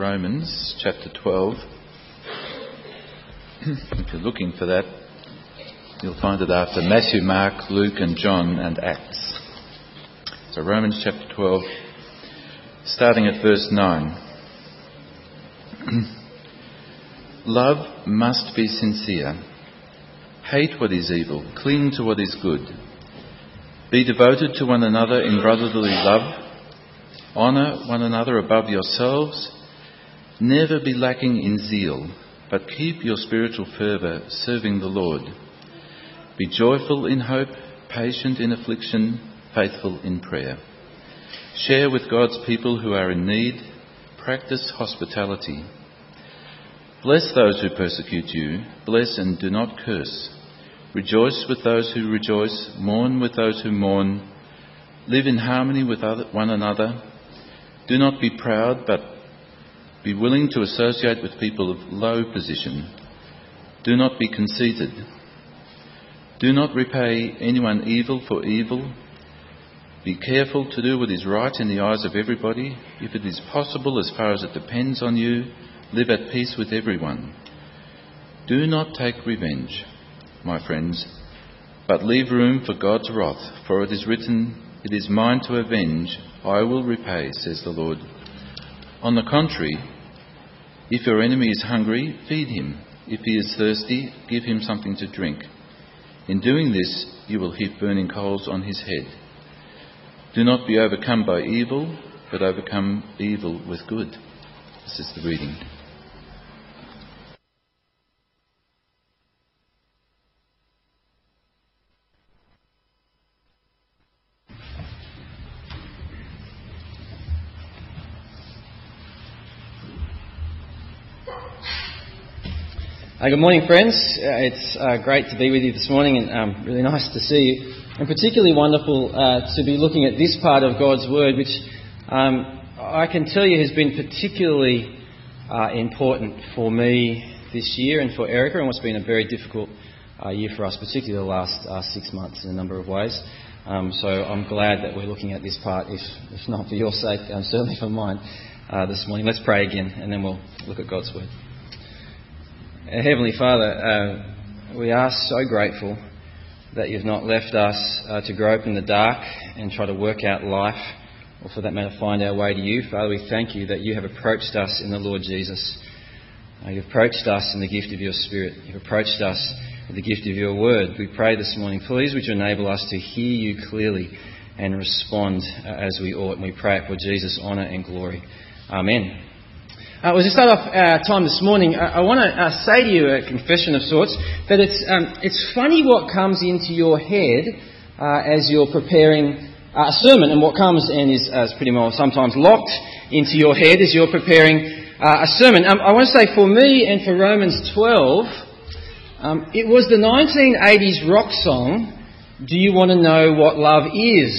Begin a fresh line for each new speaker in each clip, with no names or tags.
Romans chapter 12. if you're looking for that, you'll find it after Matthew, Mark, Luke, and John, and Acts. So, Romans chapter 12, starting at verse 9. Love must be sincere. Hate what is evil, cling to what is good. Be devoted to one another in brotherly love. Honour one another above yourselves. Never be lacking in zeal, but keep your spiritual fervour serving the Lord. Be joyful in hope, patient in affliction, faithful in prayer. Share with God's people who are in need. Practice hospitality. Bless those who persecute you. Bless and do not curse. Rejoice with those who rejoice. Mourn with those who mourn. Live in harmony with one another. Do not be proud, but be willing to associate with people of low position. Do not be conceited. Do not repay anyone evil for evil. Be careful to do what is right in the eyes of everybody. If it is possible, as far as it depends on you, live at peace with everyone. Do not take revenge, my friends, but leave room for God's wrath, for it is written, It is mine to avenge, I will repay, says the Lord. On the contrary, if your enemy is hungry, feed him. If he is thirsty, give him something to drink. In doing this, you will heap burning coals on his head. Do not be overcome by evil, but overcome evil with good. This is the reading.
Uh, good morning, friends. Uh, it's uh, great to be with you this morning and um, really nice to see you. And particularly wonderful uh, to be looking at this part of God's Word, which um, I can tell you has been particularly uh, important for me this year and for Erica, and what's been a very difficult uh, year for us, particularly the last six months in a number of ways. Um, so I'm glad that we're looking at this part, if, if not for your sake, certainly for mine, this morning. Let's pray again, and then we'll look at God's Word. Heavenly Father, uh, we are so grateful that you've not left us uh, to grope in the dark and try to work out life, or for that matter, find our way to you. Father, we thank you that you have approached us in the Lord Jesus. Uh, you've approached us in the gift of your Spirit. You've approached us with the gift of your word. We pray this morning, please, would you enable us to hear you clearly and respond uh, as we ought. And we pray it for Jesus' honour and glory. Amen. Uh, well, to start off our time this morning, I, I want to uh, say to you a confession of sorts that it's, um, it's funny what comes into your head uh, as you're preparing uh, a sermon, and what comes and is uh, pretty well sometimes locked into your head as you're preparing uh, a sermon. Um, I want to say for me and for Romans 12, um, it was the 1980s rock song, Do You Want to Know What Love Is?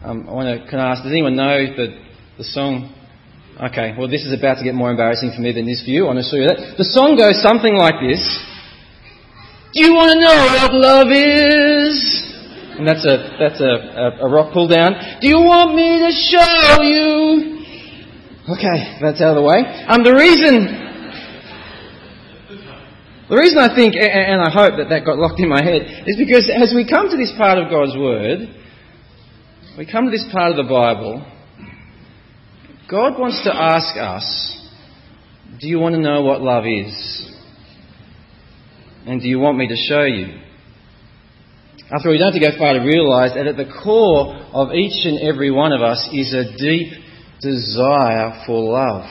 Um, I want to kind of ask, does anyone know the, the song Okay, well, this is about to get more embarrassing for me than this for you, I want to show you that. The song goes something like this Do you want to know what love is? And that's a, that's a, a, a rock pull down. Do you want me to show you? Okay, that's out of the way. Um, the reason the reason I think, and I hope that that got locked in my head, is because as we come to this part of God's Word, we come to this part of the Bible, God wants to ask us Do you want to know what love is? And do you want me to show you? After all, you don't have to go far to realize that at the core of each and every one of us is a deep desire for love.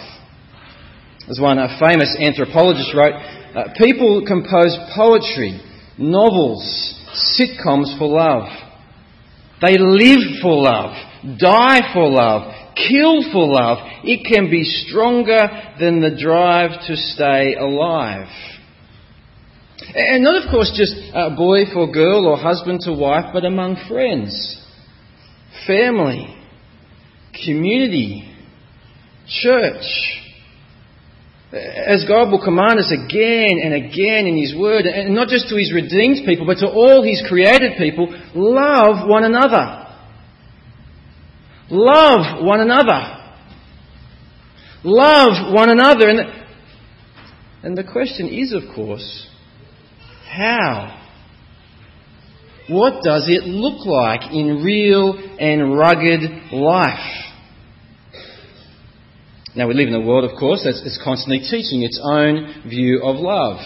As one a famous anthropologist wrote, uh, people compose poetry, novels, sitcoms for love. They live for love, die for love, kill for love, it can be stronger than the drive to stay alive. And not, of course, just boy for girl or husband to wife, but among friends, family, community, church. As God will command us again and again in His Word, and not just to His redeemed people, but to all His created people, love one another. Love one another. Love one another. And the, and the question is, of course, how? What does it look like in real and rugged life? Now, we live in a world, of course, that's, that's constantly teaching its own view of love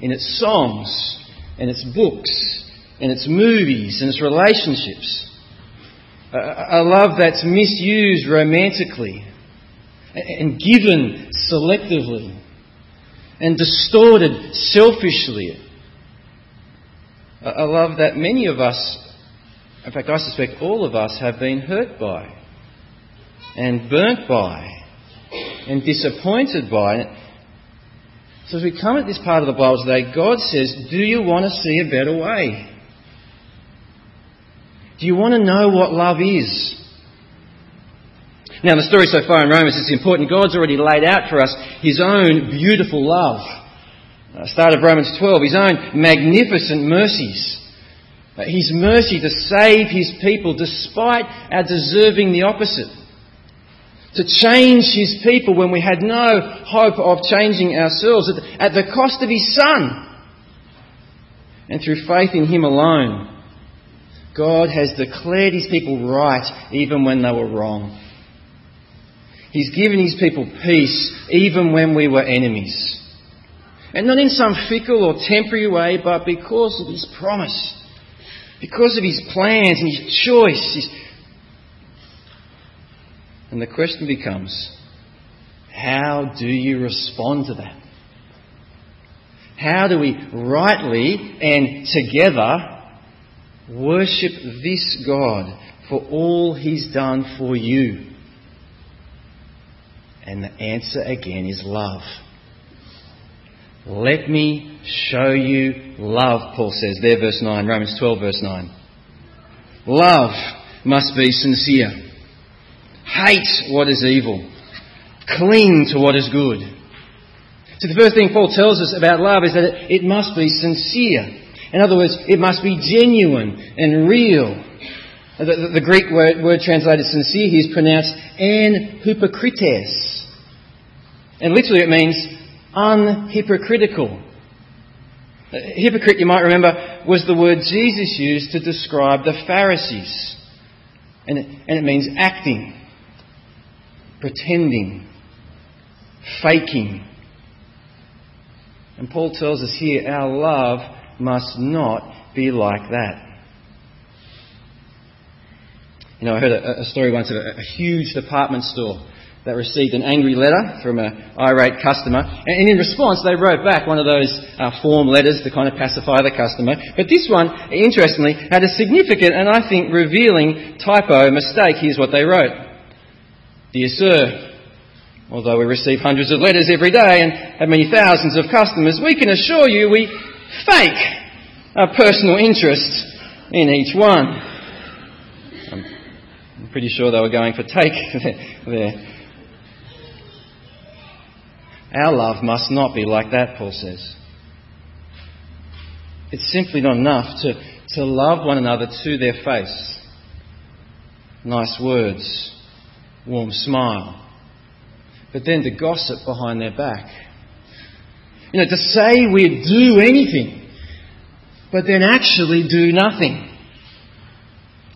in its songs, in its books, in its movies, in its relationships. A, love that's misused romantically and given selectively and distorted selfishly. A love that many of us, in fact, I suspect all of us, have been hurt by and burnt by and disappointed by. So as we come at this part of the Bible today, God says, Do you want to see a better way? Do you want to know what love is? Now, the story so far in Romans is important. God's already laid out for us His own beautiful love. Uh, start of Romans 12, His own magnificent mercies. Uh, his mercy to save His people despite our deserving the opposite to change his people when we had no hope of changing ourselves at the cost of his son. And through faith in him alone, God has declared his people right even when they were wrong. He's given his people peace even when we were enemies. And not in some fickle or temporary way, but because of his promise. Because of his plans and his choice, his and the question becomes how do you respond to that? How do we rightly and together worship this God for all He's done for you? And the answer again is love. Let me show you love, Paul says there, verse 9, Romans 12, verse 9. Love must be sincere. Hate what is evil. Cling to what is good. So the first thing Paul tells us about love is that it must be sincere. In other words, it must be genuine and real. The, the, Greek word, word, translated sincere here is pronounced an hypocrites. And literally it means unhypocritical. Uh, hypocrite, you might remember, was the word Jesus used to describe the Pharisees. And and it means acting pretending, faking. And Paul tells us here our love must not be like that. You know, I heard a, a story once of a, a, huge department store that received an angry letter from an irate customer, and in response they wrote back one of those uh, form letters to kind of pacify the customer. But this one, interestingly, had a significant and I think revealing typo mistake. Here's what they wrote. Dear Sir, although we receive hundreds of letters every day and have many thousands of customers, we can assure you we fake a personal interest in each one. I'm pretty sure they were going for take there. Our love must not be like that, Paul says. It's simply not enough to, to love one another to their face. Nice words, warm smile. But then to gossip behind their back. You know, to say we'd do anything, but then actually do nothing.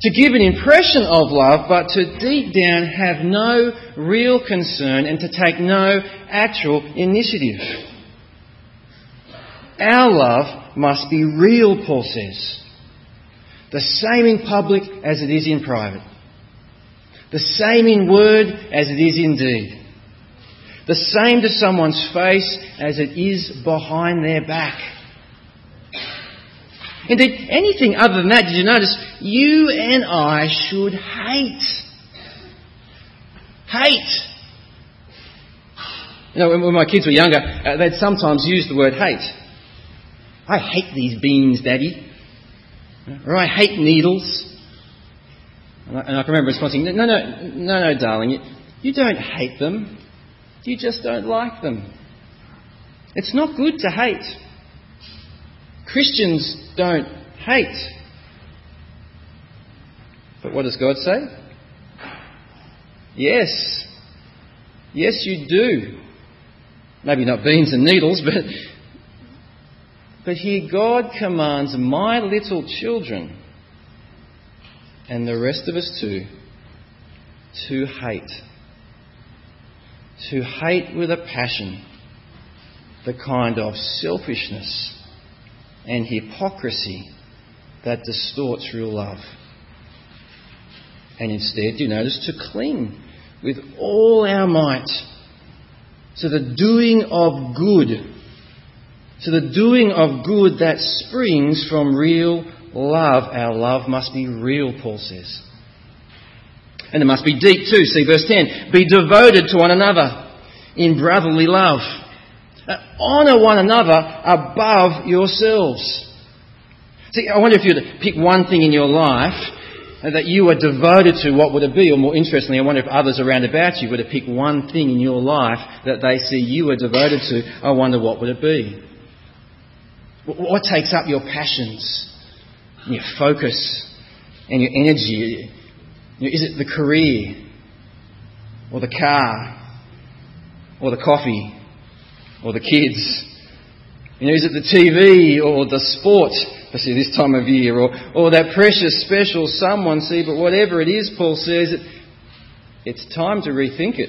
To give an impression of love, but to deep down have no real concern and to take no actual initiative. Our love must be real, Paul says. The same in public as it is in private. The same in word as it is in deed. The same to someone's face as it is behind their back. Indeed, anything other than that, did you notice? You and I should hate. Hate. You know, when my kids were younger, uh, they'd sometimes use the word hate. I hate these beans, Daddy. Or I hate needles. And I, can remember responding, no, no, no, no, darling, you don't hate them. You just don't like them. It's not good to hate. Christians don't hate. But what does God say? Yes. Yes, you do. Maybe not beans and needles, but, but here God commands my little children, and the rest of us too, to hate. To hate with a passion the kind of selfishness and hypocrisy that distorts real love. And instead, you notice, to cling with all our might to the doing of good, to the doing of good that springs from real love. Our love must be real, Paul says. And it must be deep too. See verse 10. Be devoted to one another in brotherly love. Uh, honour one another above yourselves. See, I wonder if you would pick one thing in your life that you are devoted to, what would it be? Or more interestingly, I wonder if others around about you were to pick one thing in your life that they see you are devoted to. I wonder what would it be? What takes up your passions, your focus, and your energy? Is it the career, or the car, or the coffee, or the kids? You know, is it the TV or the sport? especially this time of year, or, or that precious, special someone, see, but whatever it is, Paul says, it, it's time to rethink it.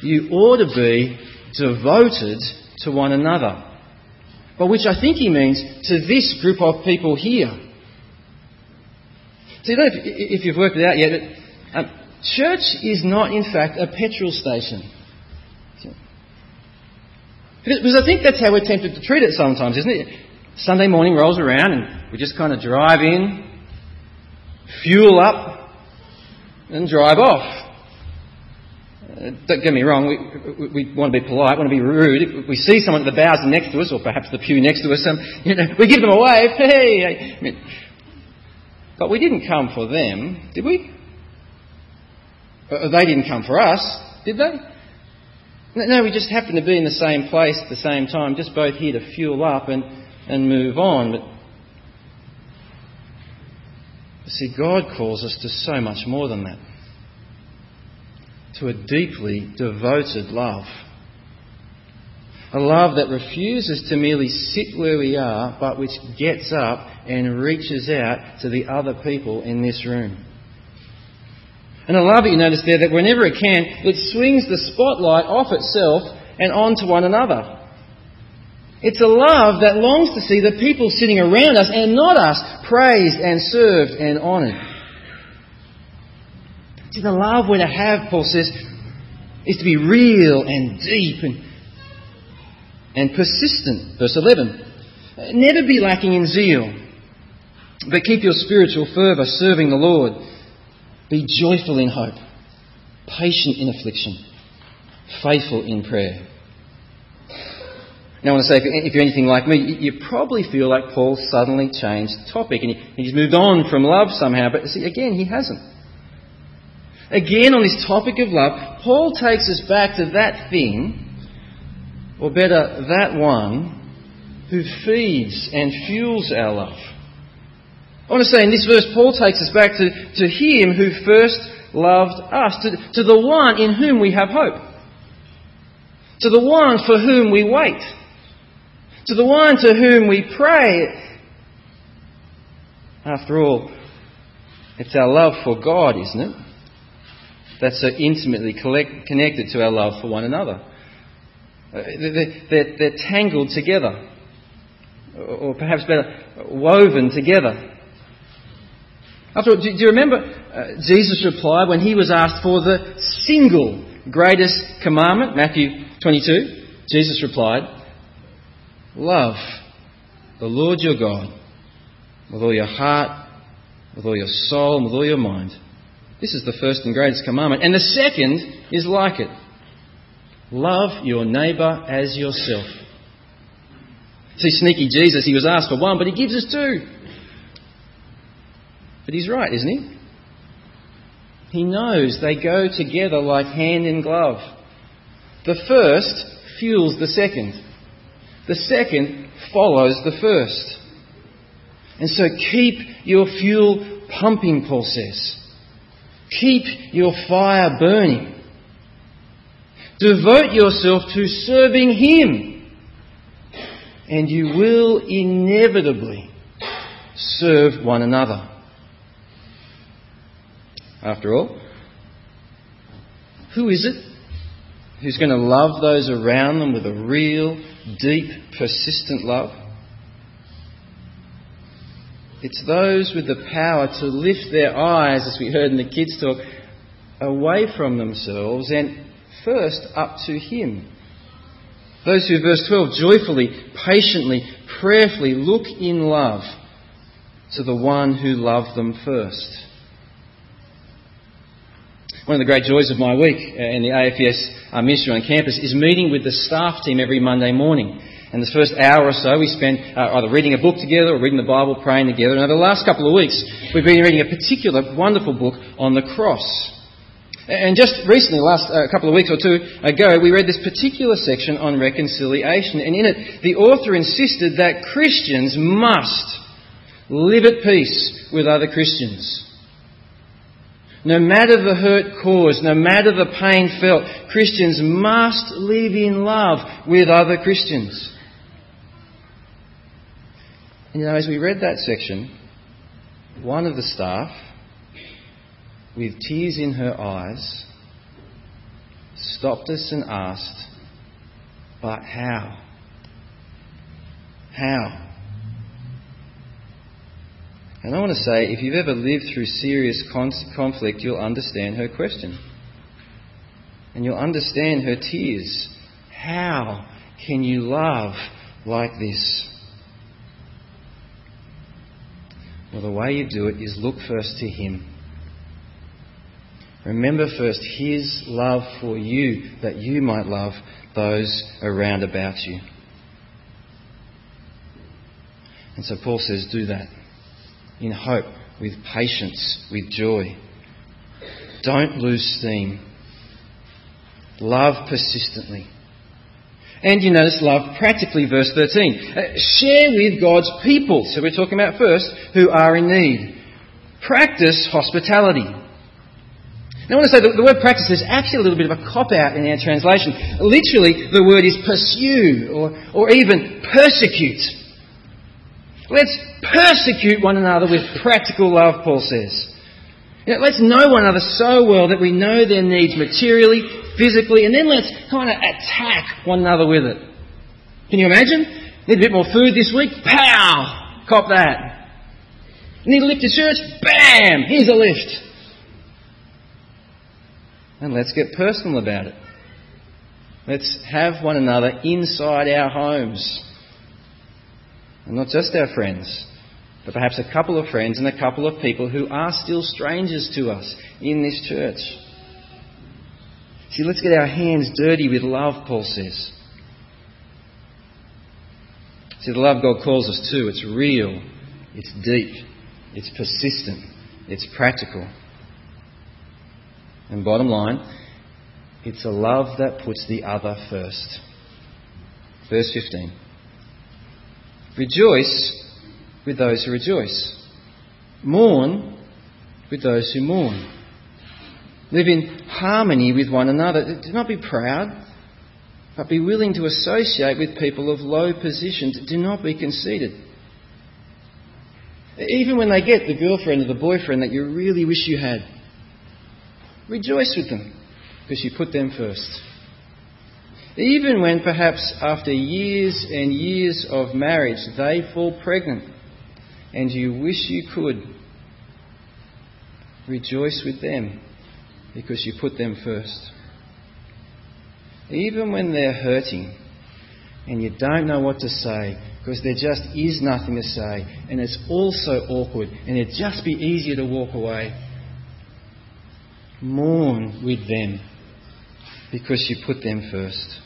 You ought to be devoted to one another. By which I think he means to this group of people here. See, if, if you've worked it out yet, um, church is not, in fact, a petrol station. Because I think that's how we're tempted to treat it sometimes, isn't it? Sunday morning rolls around and we just kind of drive in, fuel up, and drive off. Uh, don't get me wrong, we, we, we, want to be polite, want to be rude. If we see someone at the bowser next to us, or perhaps the pew next to us, um, you know, we give them a wave. Hey! I mean, but we didn't come for them, did we? Uh, they didn't come for us, did they? No, we just happened to be in the same place at the same time, just both here to fuel up and and move on. But see, God calls us to so much more than that. To a deeply devoted love. A love that refuses to merely sit where we are, but which gets up and reaches out to the other people in this room. And I love that you notice there, that whenever it can, it swings the spotlight off itself and onto one another. It's a love that longs to see the people sitting around us and not us praised and served and honoured. See, the love we're to have, Paul says, is to be real and deep and, and persistent. Verse 11. Never be lacking in zeal, but keep your spiritual fervour serving the Lord. Be joyful in hope, patient in affliction, faithful in prayer. Now, I want to say, if you're anything like me, you probably feel like Paul suddenly changed topic and he's moved on from love somehow. But see, again, he hasn't. Again, on this topic of love, Paul takes us back to that thing, or better, that one, who feeds and fuels our love. I want to say in this verse, Paul takes us back to, to him who first loved us, to, to the one in whom we have hope, to the one for whom we wait to the one to whom we pray. After all, it's our love for God, isn't it? That's so intimately connected to our love for one another. Uh, they're, they're tangled together, or perhaps better, woven together. After all, do you remember uh, Jesus' reply when he was asked for the single greatest commandment? Matthew 22. Jesus replied, Love the Lord your God with all your heart, with all your soul, and with all your mind. This is the first and greatest commandment. And the second is like it love your neighbour as yourself. See, sneaky Jesus, he was asked for one, but he gives us two. But he's right, isn't he? He knows they go together like hand in glove. The first fuels the second. The second follows the first. And so keep your fuel pumping, Paul says. Keep your fire burning. Devote yourself to serving Him, and you will inevitably serve one another. After all, who is it who's going to love those around them with a real, deep, persistent love? It's those with the power to lift their eyes, as we heard in the kids' talk, away from themselves and first up to Him. Those who, verse 12, joyfully, patiently, prayerfully look in love to the one who loved them first. One of the great joys of my week uh, in the AFES uh, ministry on campus is meeting with the staff team every Monday morning. And the first hour or so we spend uh, either reading a book together or reading the Bible, praying together. And over the last couple of weeks, we've been reading a particular wonderful book on the cross. And just recently, last uh, couple of weeks or two ago, we read this particular section on reconciliation. And in it, the author insisted that Christians must live at peace with other Christians. No matter the hurt caused, no matter the pain felt, Christians must live in love with other Christians. And you know, as we read that section, one of the staff, with tears in her eyes, stopped us and asked, But how? How? And I want to say, if you've ever lived through serious conflict, you'll understand her question. And you'll understand her tears. How can you love like this? Well, the way you do it is look first to Him. Remember first His love for you, that you might love those around about you. And so Paul says, do that in hope, with patience, with joy. Don't lose steam. Love persistently. And you notice love practically, verse 13. Uh, share with God's people. So we're talking about first who are in need. Practice hospitality. Now I want to say that the word practice is actually a little bit of a cop out in our translation. Literally, the word is pursue or, or even persecute. Let's persecute one another with practical love, Paul says. You know, let's know one another so well that we know their needs materially, physically, and then let's kind of attack one another with it. Can you imagine? Need a bit more food this week? Pow! Cop that. Need a lift to church? Bam! Here's a lift. And let's get personal about it. Let's have one another inside our homes. And not just our friends, but perhaps a couple of friends and a couple of people who are still strangers to us in this church. See, let's get our hands dirty with love, Paul says. See, the love God calls us to, it's real, it's deep, it's persistent, it's practical. And bottom line, it's a love that puts the other first. Verse 15. Rejoice with those who rejoice. Mourn with those who mourn. Live in harmony with one another. Do not be proud, but be willing to associate with people of low position. Do not be conceited. Even when they get the girlfriend or the boyfriend that you really wish you had, rejoice with them because you put them first. Even when perhaps after years and years of marriage they fall pregnant and you wish you could, rejoice with them because you put them first. Even when they're hurting and you don't know what to say because there just is nothing to say and it's all so awkward and it'd just be easier to walk away, mourn with them because you put them first.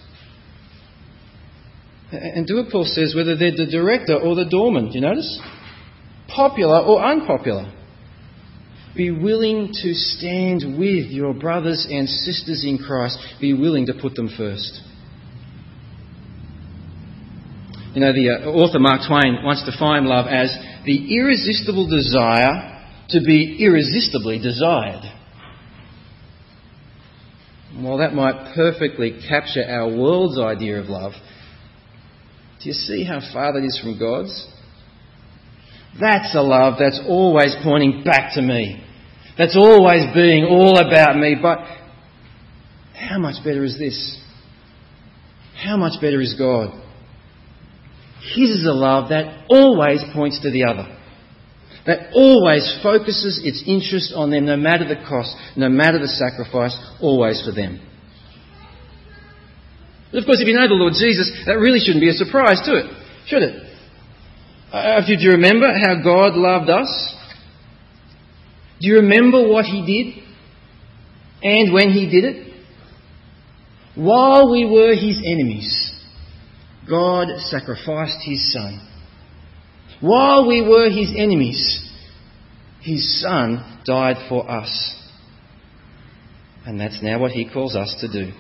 And do what Paul says, whether they're the director or the doorman. Do you notice? Popular or unpopular. Be willing to stand with your brothers and sisters in Christ. Be willing to put them first. You know, the uh, author Mark Twain once defined love as the irresistible desire to be irresistibly desired. While that might perfectly capture our world's idea of love, do you see how far that is from God's? That's a love that's always pointing back to me. That's always being all about me. But how much better is this? How much better is God? His is a love that always points to the other. That always focuses its interest on them, no matter the cost, no matter the sacrifice, always for them. But of course, if you know the Lord Jesus, that really shouldn't be a surprise to it, should it? Uh, do you remember how God loved us? Do you remember what He did? And when He did it? While we were His enemies, God sacrificed His Son. While we were His enemies, His Son died for us. And that's now what He calls us to do.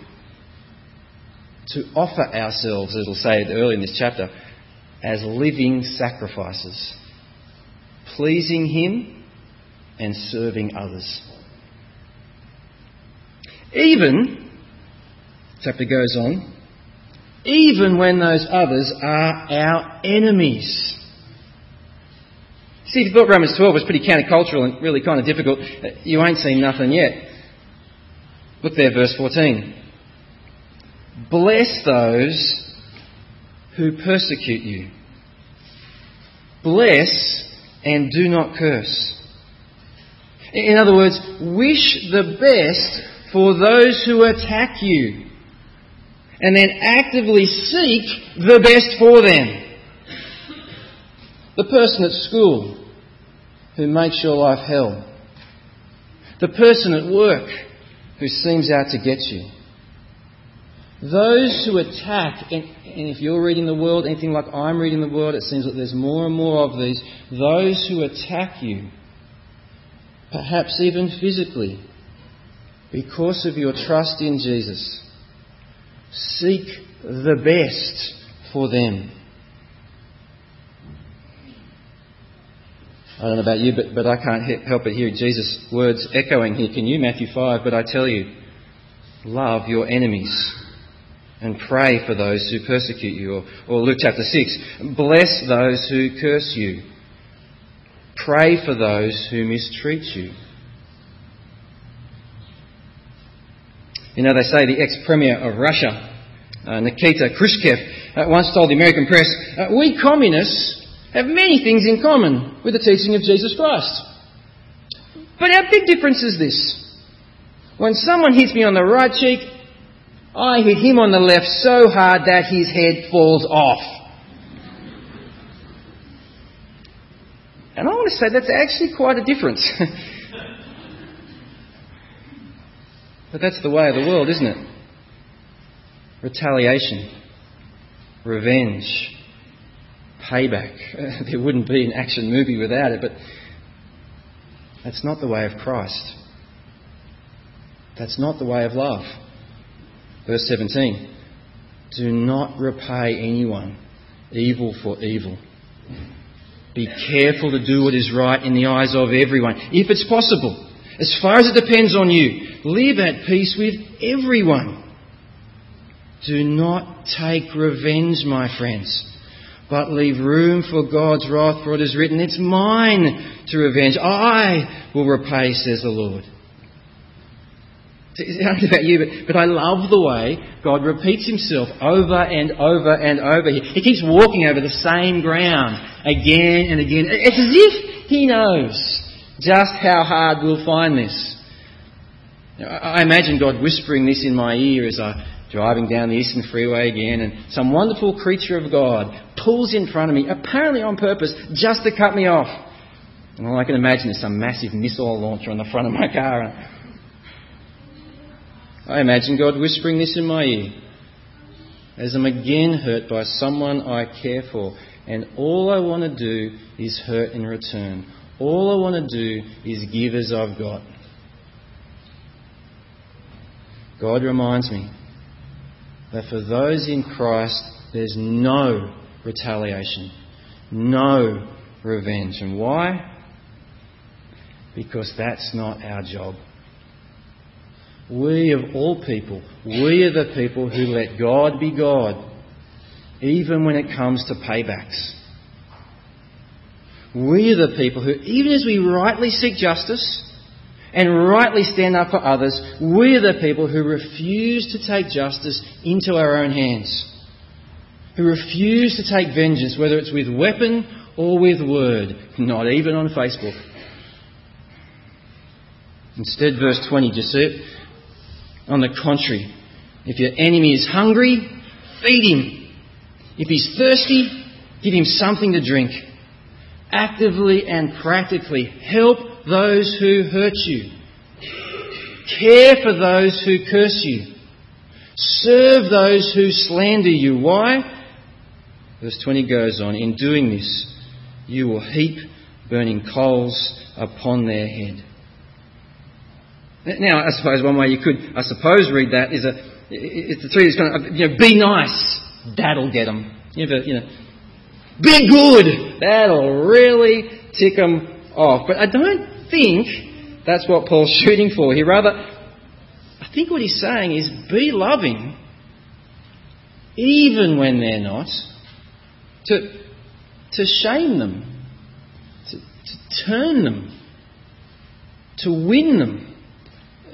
To offer ourselves, as it'll say early in this chapter, as living sacrifices, pleasing Him and serving others. Even, chapter goes on, even when those others are our enemies. See, if you thought Romans 12 was pretty countercultural and really kind of difficult, you ain't seen nothing yet. Look there, verse 14. Bless those who persecute you. Bless and do not curse. In other words, wish the best for those who attack you. And then actively seek the best for them. The person at school who makes your life hell. The person at work who seems out to get you. Those who attack, and, if you're reading the world, anything like I'm reading the world, it seems that there's more and more of these. Those who attack you, perhaps even physically, because of your trust in Jesus, seek the best for them. I don't know about you, but, but I can't help but hear Jesus' words echoing here. Can you? Matthew 5. But I tell you, love your enemies and pray for those who persecute you. Or, or Luke chapter 6, bless those who curse you. Pray for those who mistreat you. You know, they say the ex premier of Russia, uh, Nikita Khrushchev, uh, once told the American press, uh, We communists have many things in common with the teaching of Jesus Christ. But our big difference is this. When someone hits me on the right cheek, I hit him on the left so hard that his head falls off. And I want to say that's actually quite a difference. but that's the way of the world, isn't it? Retaliation, revenge, payback. there wouldn't be an action movie without it, but that's not the way of Christ. That's not the way of love. Verse 17 Do not repay anyone evil for evil. Be careful to do what is right in the eyes of everyone, if it's possible. As far as it depends on you, live at peace with everyone. Do not take revenge, my friends, but leave room for God's wrath, for it is written, It's mine to revenge. I will repay, says the Lord. I don't know about you, but, but I love the way God repeats himself over and over and over. He, he keeps walking over the same ground again and again. It's as if he knows just how hard we'll find this. I imagine God whispering this in my ear as I'm driving down the Eastern Freeway again, and some wonderful creature of God pulls in front of me, apparently on purpose, just to cut me off. And all I can imagine is some massive missile launcher on the front of my car. I imagine God whispering this in my ear as I'm again hurt by someone I care for, and all I want to do is hurt in return. All I want to do is give as I've got. God reminds me that for those in Christ, there's no retaliation, no revenge. And why? Because that's not our job. we of all people, we are the people who let God be God, even when it comes to paybacks. We are the people who, even as we rightly seek justice and rightly stand up for others, we are the people who refuse to take justice into our own hands. Who refuse to take vengeance, whether it's with weapon or with word, not even on Facebook. Instead, verse 20, do you see it? On the contrary, if your enemy is hungry, feed him. If he's thirsty, give him something to drink. Actively and practically help those who hurt you. Care for those who curse you. Serve those who slander you. Why? Verse 20 goes on, In doing this, you will heap burning coals upon their head. Now, I suppose one way you could, I suppose, read that is a, it's the three that's kind of, you know, be nice, that'll get them. You know, you know, be good, that'll really tick them off. But I don't think that's what Paul's shooting for here. Rather, I think what he's saying is be loving, even when they're not, to, to shame them, to, to turn them, to win them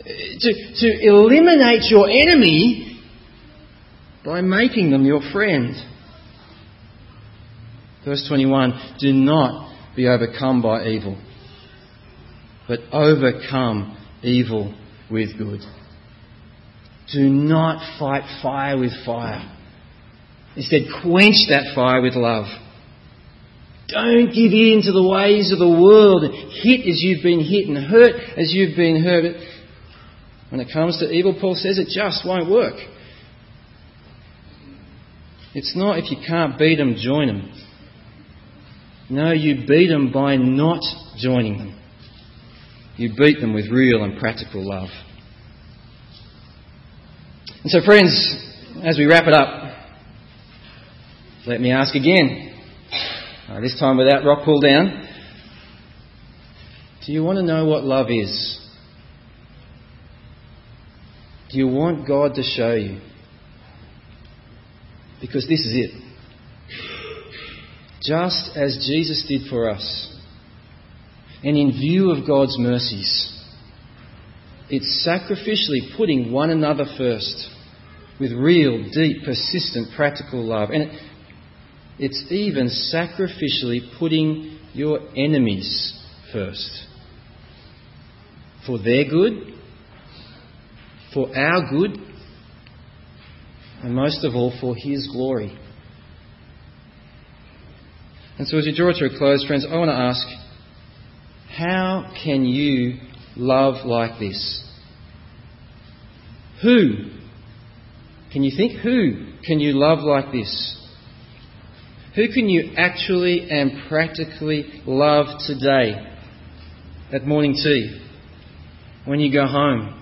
to, to eliminate your enemy by making them your friend. Verse 21 Do not be overcome by evil, but overcome evil with good. Do not fight fire with fire. Instead, quench that fire with love. Don't give in to the ways of the world. Hit as you've been hit and hurt as you've been hurt. When it comes to evil, Paul says it just won't work. It's not if you can't beat them, join them. No, you beat them by not joining them. You beat them with real and practical love. And so, friends, as we wrap it up, let me ask again, uh, this time without rock pull down. Do you want to know what love is? Do you want God to show you? Because this is it. Just as Jesus did for us, and in view of God's mercies, it's sacrificially putting one another first with real, deep, persistent, practical love. And it's even sacrificially putting your enemies first for their good for our good, and most of all, for His glory. And so, as we draw to a close, friends, I want to ask how can you love like this? Who? Can you think? Who can you love like this? Who can you actually and practically love today at morning tea? When you go home?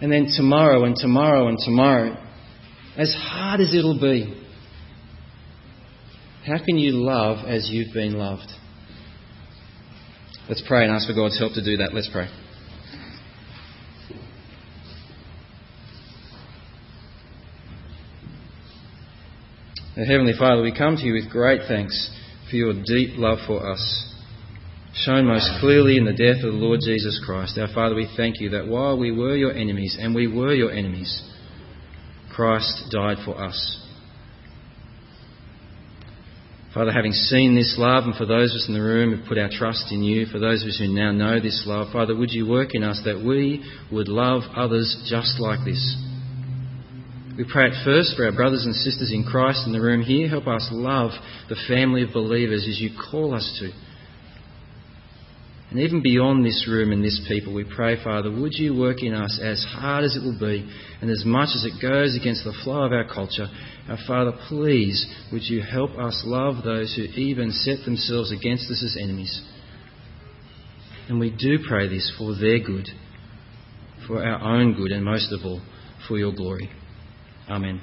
and then tomorrow and tomorrow and tomorrow, as hard as it'll be, how can you love as you've been loved? Let's pray and ask for God's help to do that. Let's pray. Heavenly Father, we come to you with great thanks for your deep love for us shown most clearly in the death of the Lord Jesus Christ. Our Father, we thank you that while we were your enemies, and we were your enemies, Christ died for us. Father, having seen this love, and for those of us in the room who put our trust in you, for those of us who now know this love, Father, would you work in us that we would love others just like this? We pray at first for our brothers and sisters in Christ in the room here. Help us love the family of believers as you call us to. And even beyond this room and this people, we pray, Father, would you work in us as hard as it will be and as much as it goes against the flow of our culture? Our Father, please, would you help us love those who even set themselves against us as enemies? And we do pray this for their good, for our own good, and most of all, for your glory. Amen.